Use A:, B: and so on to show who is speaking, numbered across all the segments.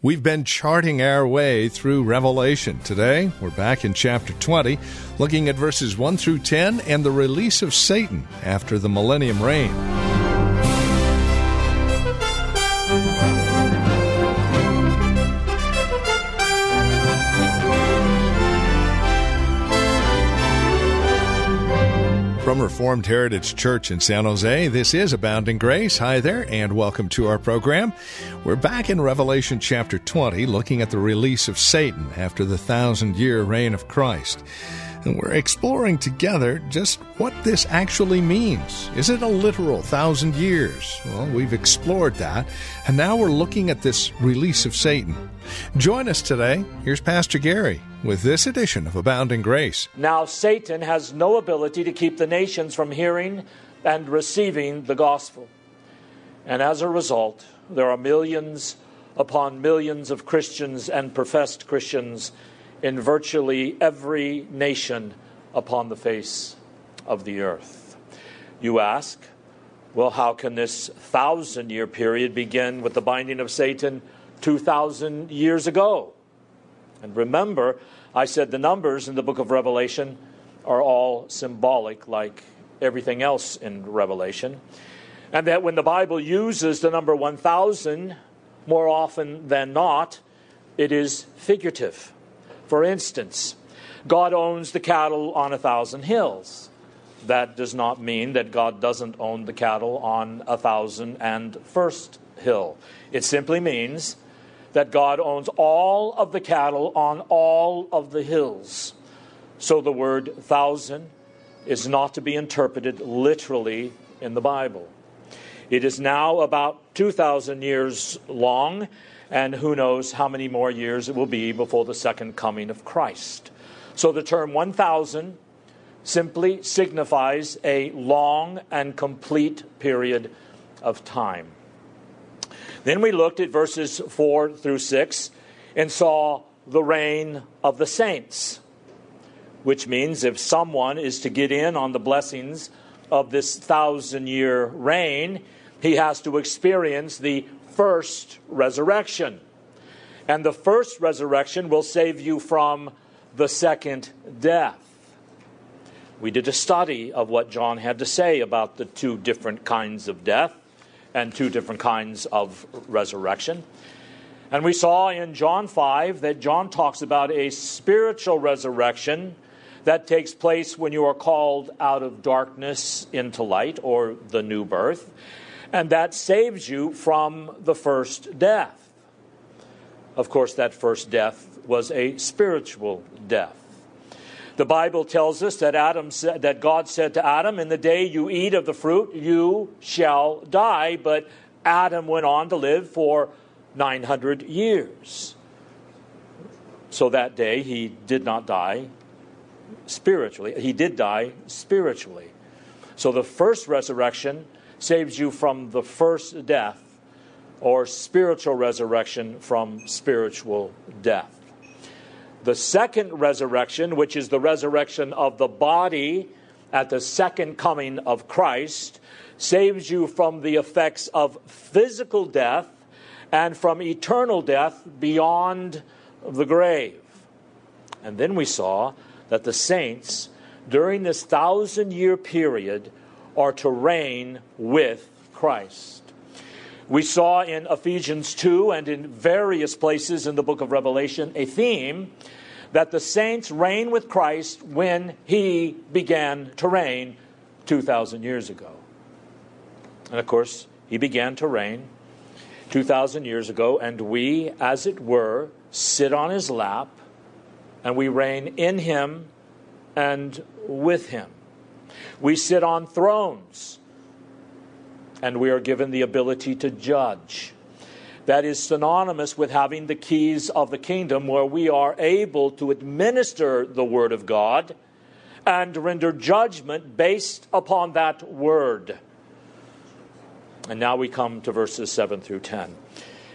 A: We've been charting our way through Revelation. Today, we're back in chapter 20, looking at verses 1 through 10 and the release of Satan after the millennium reign. From Reformed Heritage Church in San Jose, this is Abounding Grace. Hi there, and welcome to our program. We're back in Revelation chapter 20, looking at the release of Satan after the thousand year reign of Christ. And we're exploring together just what this actually means. Is it a literal thousand years? Well, we've explored that, and now we're looking at this release of Satan. Join us today. Here's Pastor Gary with this edition of Abounding Grace.
B: Now, Satan has no ability to keep the nations from hearing and receiving the gospel. And as a result, there are millions upon millions of Christians and professed Christians in virtually every nation upon the face of the earth. You ask, well, how can this thousand year period begin with the binding of Satan 2,000 years ago? And remember, I said the numbers in the book of Revelation are all symbolic, like everything else in Revelation. And that when the Bible uses the number 1,000, more often than not, it is figurative. For instance, God owns the cattle on a thousand hills. That does not mean that God doesn't own the cattle on a thousand and first hill. It simply means that God owns all of the cattle on all of the hills. So the word thousand is not to be interpreted literally in the Bible. It is now about 2,000 years long, and who knows how many more years it will be before the second coming of Christ. So the term 1,000 simply signifies a long and complete period of time. Then we looked at verses 4 through 6 and saw the reign of the saints, which means if someone is to get in on the blessings of this thousand year reign, he has to experience the first resurrection. And the first resurrection will save you from the second death. We did a study of what John had to say about the two different kinds of death and two different kinds of resurrection. And we saw in John 5 that John talks about a spiritual resurrection that takes place when you are called out of darkness into light, or the new birth, and that saves you from the first death. Of course, that first death was a spiritual death. The Bible tells us that Adam that God said to Adam, "In the day you eat of the fruit, you shall die." But Adam went on to live for 900 years. So that day he did not die spiritually. He did die spiritually. So the first resurrection saves you from the first death or spiritual resurrection from spiritual death. The second resurrection, which is the resurrection of the body at the second coming of Christ, saves you from the effects of physical death and from eternal death beyond the grave. And then we saw that the saints, during this thousand year period, are to reign with Christ. We saw in Ephesians 2 and in various places in the book of Revelation a theme that the saints reign with Christ when he began to reign 2,000 years ago. And of course, he began to reign 2,000 years ago, and we, as it were, sit on his lap and we reign in him and with him. We sit on thrones and we are given the ability to judge. that is synonymous with having the keys of the kingdom, where we are able to administer the Word of God and render judgment based upon that Word. And now we come to verses 7 through 10.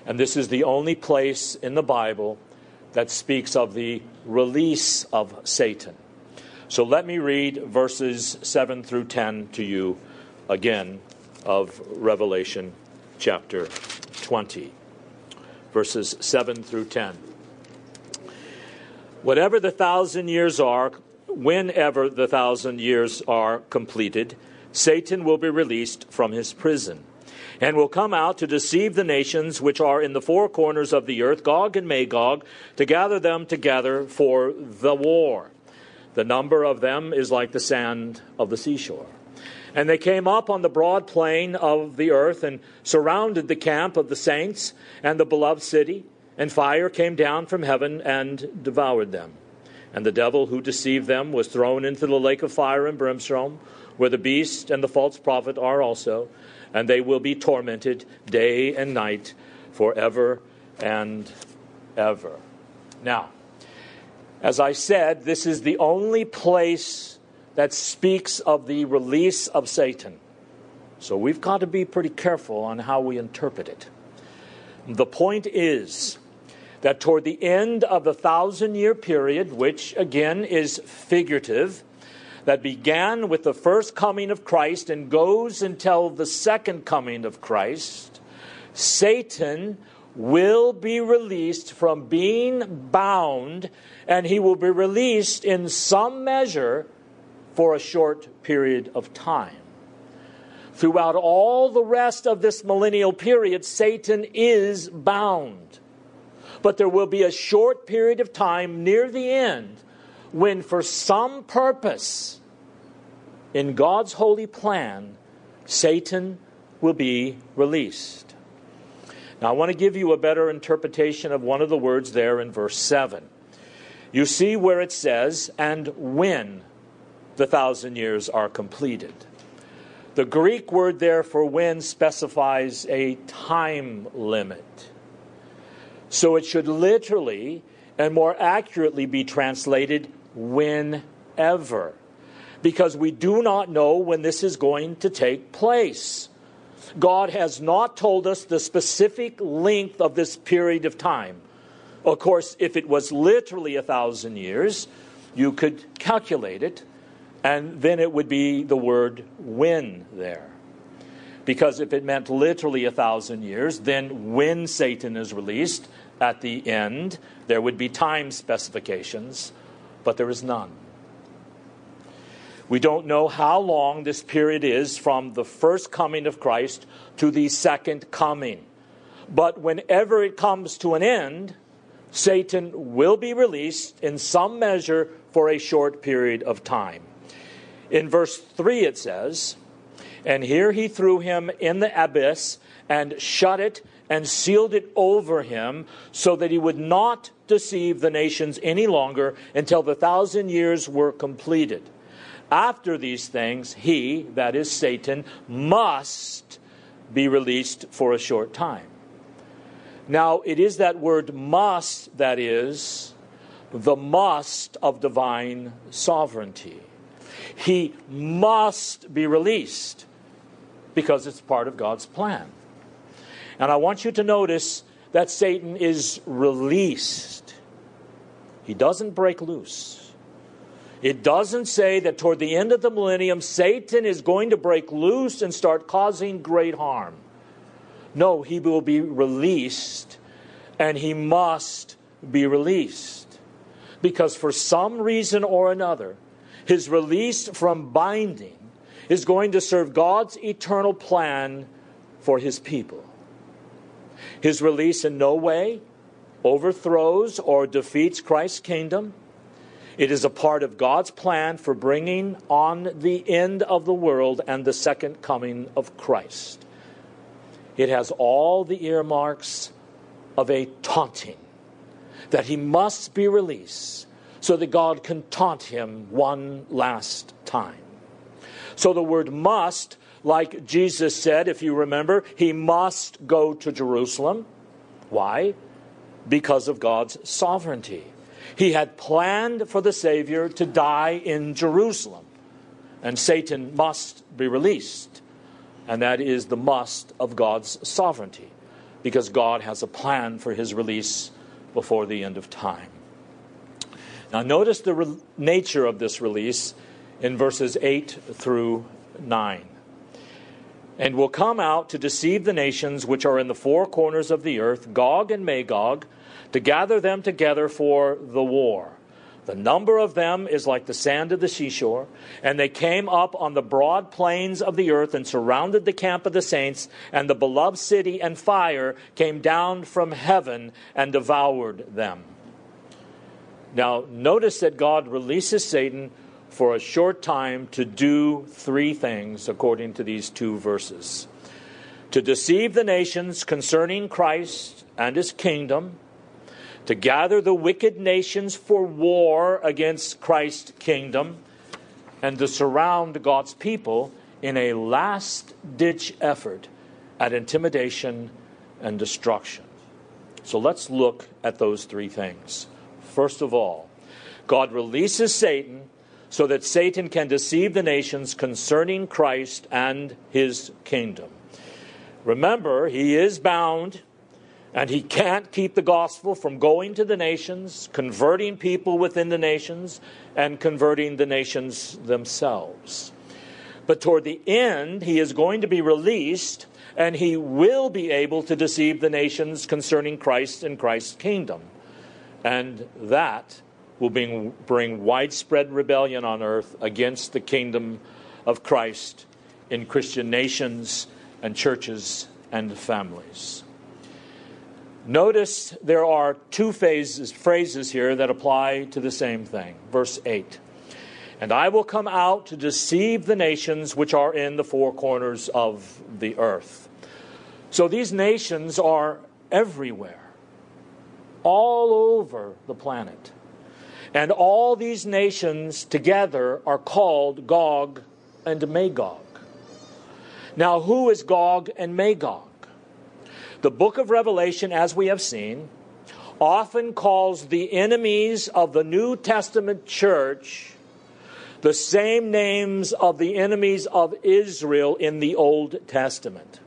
B: And this is the only place in the Bible that speaks of the release of Satan. So let me read verses 7 through 10 to you again of Revelation chapter 20 verses 7 through 10. Whatever the thousand years are, whenever the thousand years are completed, Satan will be released from his prison and will come out to deceive the nations which are in the four corners of the earth, Gog and Magog, to gather them together for the war. The number of them is like the sand of the seashore. And they came up on the broad plain of the earth and surrounded the camp of the saints and the beloved city, and fire came down from heaven and devoured them. And the devil who deceived them was thrown into the lake of fire and brimstone, where the beast and the false prophet are also, and they will be tormented day and night forever and ever. Now, as I said, this is the only place that speaks of the release of Satan. So we've got to be pretty careful on how we interpret it. The point is that toward the end of the thousand year period, which again is figurative, that began with the first coming of Christ and goes until the second coming of Christ, Satan will be released from being bound, and he will be released in some measure for a short period of time. Throughout all the rest of this millennial period, Satan is bound. But there will be a short period of time near the end when, for some purpose, in God's holy plan, Satan will be released. Now, I want to give you a better interpretation of one of the words there in verse 7. You see where it says, and when the thousand years are completed. The Greek word there for when specifies a time limit. So it should literally and more accurately be translated whenever, because we do not know when this is going to take place. God has not told us the specific length of this period of time. Of course, if it was literally a thousand years, you could calculate it and then it would be the word when there. Because if it meant literally a thousand years, then when Satan is released at the end, there would be time specifications, but there is none. We don't know how long this period is from the first coming of Christ to the second coming. But whenever it comes to an end, Satan will be released in some measure for a short period of time. In verse 3, it says, And here he threw him in the abyss and shut it and sealed it over him so that he would not deceive the nations any longer until the thousand years were completed. After these things, he, that is Satan, must be released for a short time. Now, it is that word must that is the must of divine sovereignty. He must be released because it's part of God's plan. And I want you to notice that Satan is released, he doesn't break loose. It doesn't say that toward the end of the millennium, Satan is going to break loose and start causing great harm. No, he will be released, and he must be released. Because for some reason or another, his release from binding is going to serve God's eternal plan for his people. His release in no way overthrows or defeats Christ's kingdom. It is a part of God's plan for bringing on the end of the world and the second coming of Christ. It has all the earmarks of a taunting that he must be released so that God can taunt him one last time. So the word must, like Jesus said, if you remember, he must go to Jerusalem. Why? Because of God's sovereignty. He had planned for the Savior to die in Jerusalem, and Satan must be released. And that is the must of God's sovereignty, because God has a plan for his release before the end of time. Now, notice the re- nature of this release in verses 8 through 9. And will come out to deceive the nations which are in the four corners of the earth, Gog and Magog, to gather them together for the war. The number of them is like the sand of the seashore. And they came up on the broad plains of the earth and surrounded the camp of the saints, and the beloved city and fire came down from heaven and devoured them. Now, notice that God releases Satan for a short time to do three things according to these two verses to deceive the nations concerning Christ and his kingdom, to gather the wicked nations for war against Christ's kingdom, and to surround God's people in a last ditch effort at intimidation and destruction. So let's look at those three things. First of all, God releases Satan so that Satan can deceive the nations concerning Christ and his kingdom. Remember, he is bound and he can't keep the gospel from going to the nations, converting people within the nations, and converting the nations themselves. But toward the end, he is going to be released and he will be able to deceive the nations concerning Christ and Christ's kingdom. And that will bring, bring widespread rebellion on earth against the kingdom of Christ in Christian nations and churches and families. Notice there are two phases, phrases here that apply to the same thing. Verse 8 And I will come out to deceive the nations which are in the four corners of the earth. So these nations are everywhere, all over the planet. And all these nations together are called Gog and Magog. Now, who is Gog and Magog? The book of Revelation, as we have seen, often calls the enemies of the New Testament church the same names of the enemies of Israel in the Old Testament.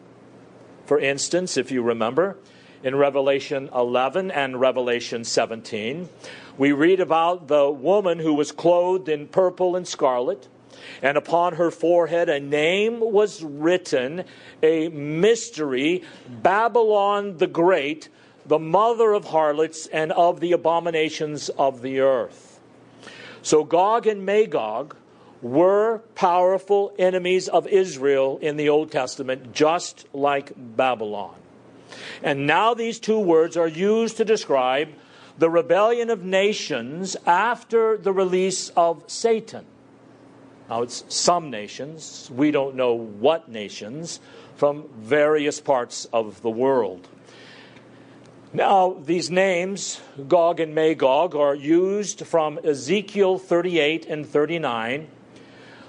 B: For instance, if you remember, in Revelation 11 and Revelation 17, we read about the woman who was clothed in purple and scarlet, and upon her forehead a name was written, a mystery Babylon the Great, the mother of harlots and of the abominations of the earth. So Gog and Magog were powerful enemies of Israel in the Old Testament, just like Babylon. And now these two words are used to describe the rebellion of nations after the release of Satan. Now, it's some nations, we don't know what nations, from various parts of the world. Now, these names, Gog and Magog, are used from Ezekiel 38 and 39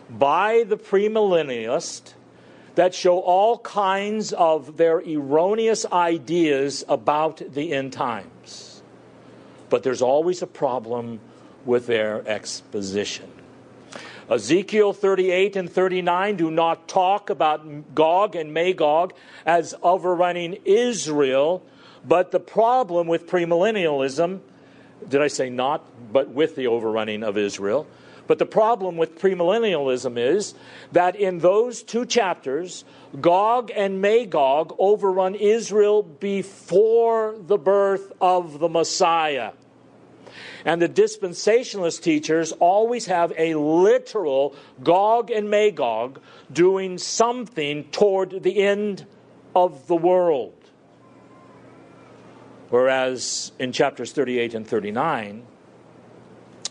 B: by the premillennialist that show all kinds of their erroneous ideas about the end times. But there's always a problem with their exposition. Ezekiel 38 and 39 do not talk about Gog and Magog as overrunning Israel, but the problem with premillennialism, did I say not, but with the overrunning of Israel, but the problem with premillennialism is that in those two chapters, Gog and Magog overrun Israel before the birth of the Messiah. And the dispensationalist teachers always have a literal Gog and Magog doing something toward the end of the world. Whereas in chapters 38 and 39,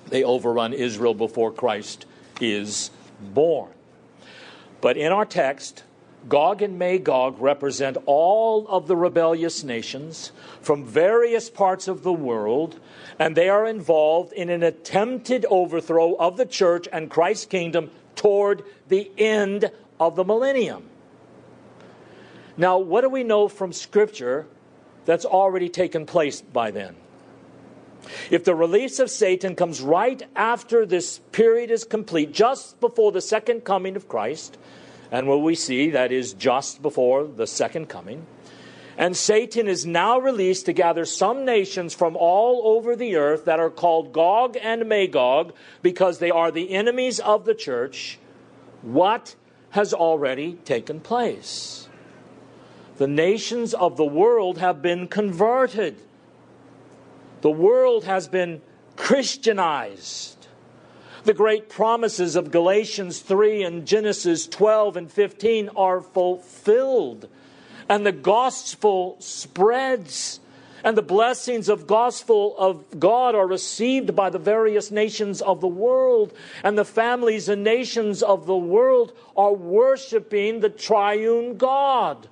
B: they overrun Israel before Christ is born. But in our text, Gog and Magog represent all of the rebellious nations from various parts of the world, and they are involved in an attempted overthrow of the church and Christ's kingdom toward the end of the millennium. Now, what do we know from Scripture that's already taken place by then. If the release of Satan comes right after this period is complete, just before the second coming of Christ, and what we see that is just before the second coming, and Satan is now released to gather some nations from all over the earth that are called Gog and Magog because they are the enemies of the church. What has already taken place? The nations of the world have been converted. The world has been Christianized. The great promises of Galatians 3 and Genesis 12 and 15 are fulfilled. And the gospel spreads. And the blessings of gospel of God are received by the various nations of the world. And the families and nations of the world are worshiping the triune God.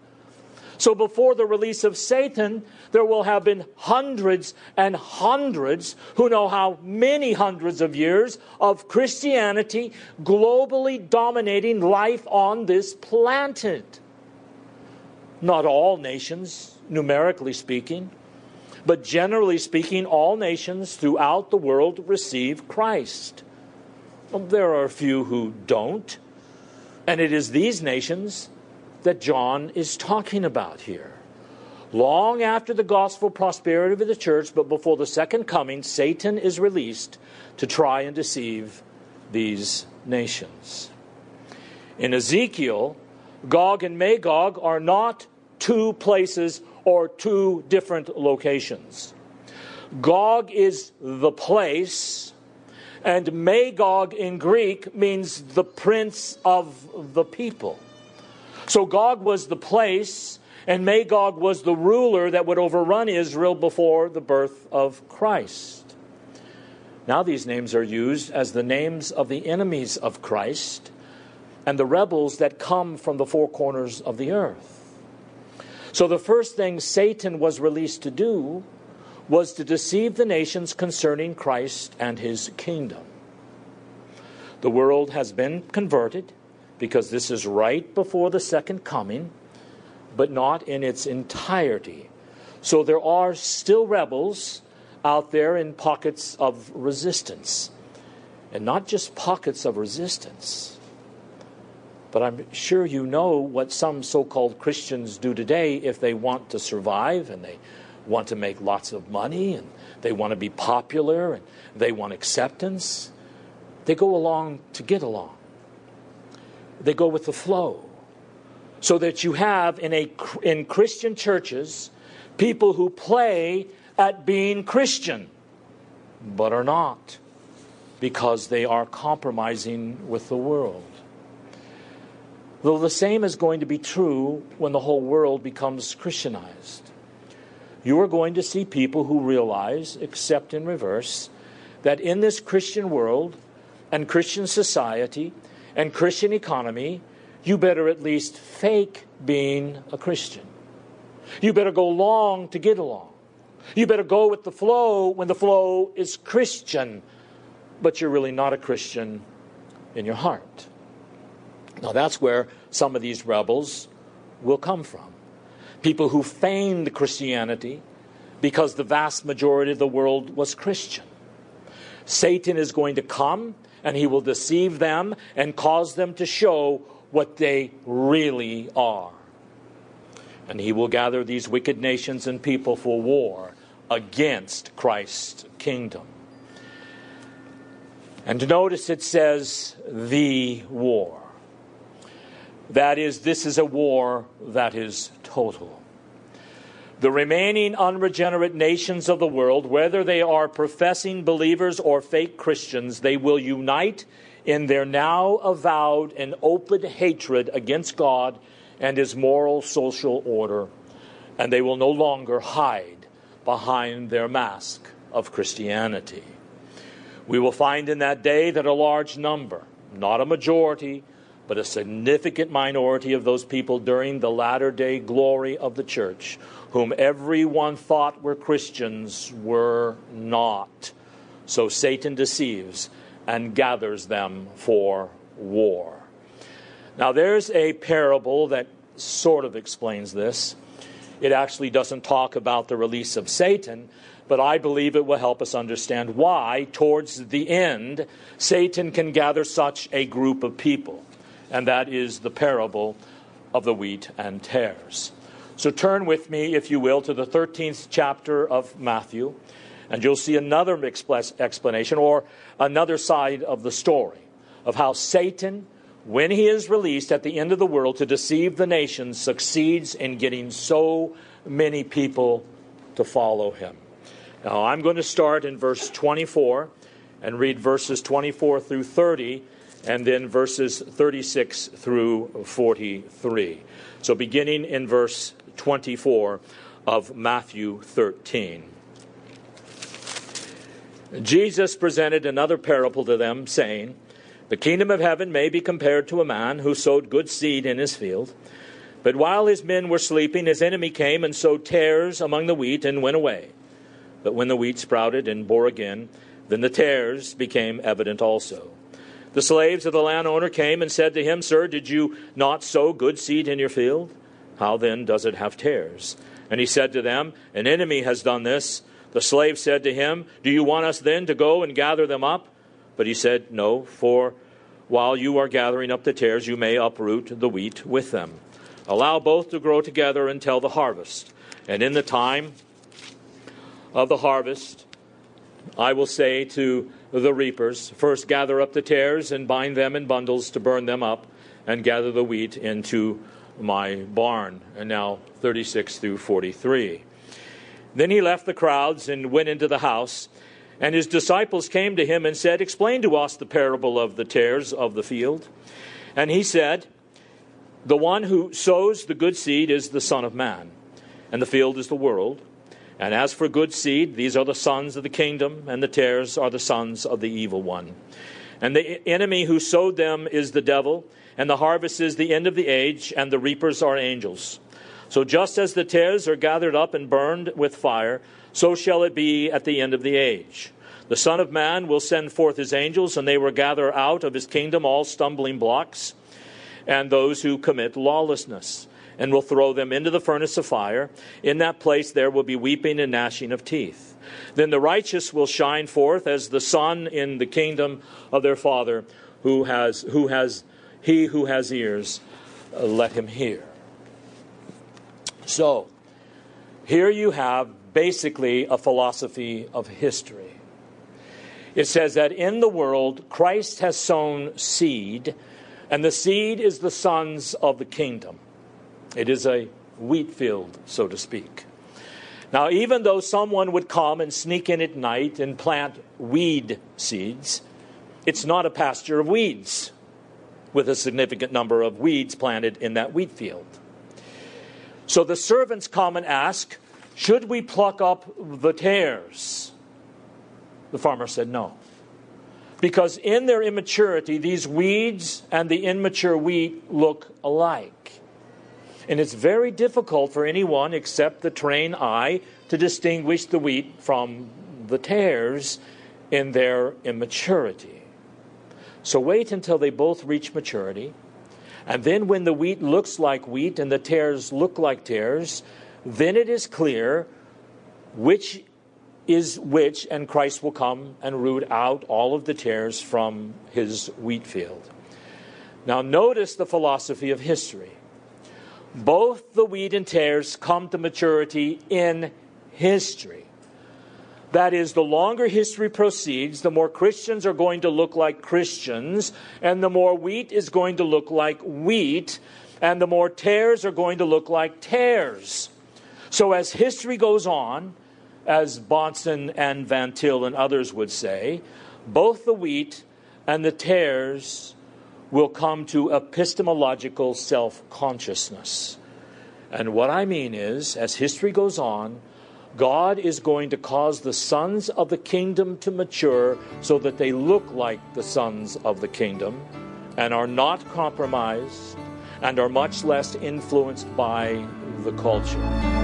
B: So before the release of Satan, there will have been hundreds and hundreds who know how many hundreds of years of Christianity globally dominating life on this planet. Not all nations, numerically speaking, but generally speaking, all nations throughout the world receive Christ. Well, there are a few who don't, and it is these nations that John is talking about here. Long after the gospel prosperity of the church, but before the second coming, Satan is released to try and deceive these nations. In Ezekiel, Gog and Magog are not two places or two different locations. Gog is the place, and Magog in Greek means the prince of the people. So Gog was the place, and Magog was the ruler that would overrun Israel before the birth of Christ. Now these names are used as the names of the enemies of Christ and the rebels that come from the four corners of the earth. So the first thing Satan was released to do was to deceive the nations concerning Christ and his kingdom. The world has been converted because this is right before the second coming, but not in its entirety. So there are still rebels out there in pockets of resistance. And not just pockets of resistance, but I'm sure you know what some so called Christians do today if they want to survive and they want to make lots of money and they want to be popular and they want acceptance. They go along to get along they go with the flow. So that you have in, a, in Christian churches people who play at being Christian, but are not because they are compromising with the world. Though the same is going to be true when the whole world becomes Christianized. You are going to see people who realize, except in reverse, that in this Christian world and Christian society, and Christian economy, you better at least fake being a Christian. You better go along to get along. You better go with the flow when the flow is Christian, but you're really not a Christian in your heart. Now, that's where some of these rebels will come from. People who feigned Christianity because the vast majority of the world was Christian. Satan is going to come and he will deceive them and cause them to show what they really are. And he will gather these wicked nations and people for war against Christ's kingdom. And notice it says the war. That is, this is a war that is total the remaining unregenerate nations of the world, whether they are professing believers or fake Christians, they will unite in their now avowed and open hatred against God and his moral social order, and they will no longer hide behind their mask of Christianity. We will find in that day that a large number, not a majority, but a significant minority of those people during the latter day glory of the church whom everyone thought were Christians were not. So Satan deceives and gathers them for war. Now, there's a parable that sort of explains this. It actually doesn't talk about the release of Satan, but I believe it will help us understand why, towards the end, Satan can gather such a group of people. And that is the parable of the wheat and tares. So turn with me, if you will, to the 13th chapter of Matthew, and you'll see another explanation or another side of the story of how Satan, when he is released at the end of the world to deceive the nations, succeeds in getting so many people to follow him. Now, I'm going to start in verse 24 and read verses 24 through 30, and then verses 36 through 43. So, beginning in verse 24 of Matthew 13. Jesus presented another parable to them, saying, The kingdom of heaven may be compared to a man who sowed good seed in his field. But while his men were sleeping, his enemy came and sowed tares among the wheat and went away. But when the wheat sprouted and bore again, then the tares became evident also. The slaves of the landowner came and said to him, Sir, did you not sow good seed in your field? How then does it have tares? And he said to them, An enemy has done this. The slave said to him, Do you want us then to go and gather them up? But he said, No, for while you are gathering up the tares, you may uproot the wheat with them. Allow both to grow together until the harvest. And in the time of the harvest, I will say to the reapers, First gather up the tares and bind them in bundles to burn them up, and gather the wheat into my barn. And now 36 through 43. Then he left the crowds and went into the house. And his disciples came to him and said, Explain to us the parable of the tares of the field. And he said, The one who sows the good seed is the Son of Man, and the field is the world. And as for good seed, these are the sons of the kingdom, and the tares are the sons of the evil one. And the enemy who sowed them is the devil, and the harvest is the end of the age, and the reapers are angels. So just as the tares are gathered up and burned with fire, so shall it be at the end of the age. The Son of Man will send forth his angels, and they will gather out of his kingdom all stumbling blocks and those who commit lawlessness and will throw them into the furnace of fire. In that place there will be weeping and gnashing of teeth. Then the righteous will shine forth as the sun in the kingdom of their Father, who has, who has he who has ears, uh, let him hear. So, here you have basically a philosophy of history. It says that in the world, Christ has sown seed, and the seed is the sons of the kingdom. It is a wheat field, so to speak. Now, even though someone would come and sneak in at night and plant weed seeds, it's not a pasture of weeds with a significant number of weeds planted in that wheat field. So the servants come and ask, Should we pluck up the tares? The farmer said, No. Because in their immaturity, these weeds and the immature wheat look alike. And it's very difficult for anyone except the trained eye to distinguish the wheat from the tares in their immaturity. So wait until they both reach maturity. And then, when the wheat looks like wheat and the tares look like tares, then it is clear which is which, and Christ will come and root out all of the tares from his wheat field. Now, notice the philosophy of history both the wheat and tares come to maturity in history. That is, the longer history proceeds, the more Christians are going to look like Christians, and the more wheat is going to look like wheat, and the more tares are going to look like tares. So, as history goes on, as Bahnsen and Van Til and others would say, both the wheat and the tares will come to epistemological self consciousness. And what I mean is, as history goes on, God is going to cause the sons of the kingdom to mature so that they look like the sons of the kingdom and are not compromised and are much less influenced by the culture.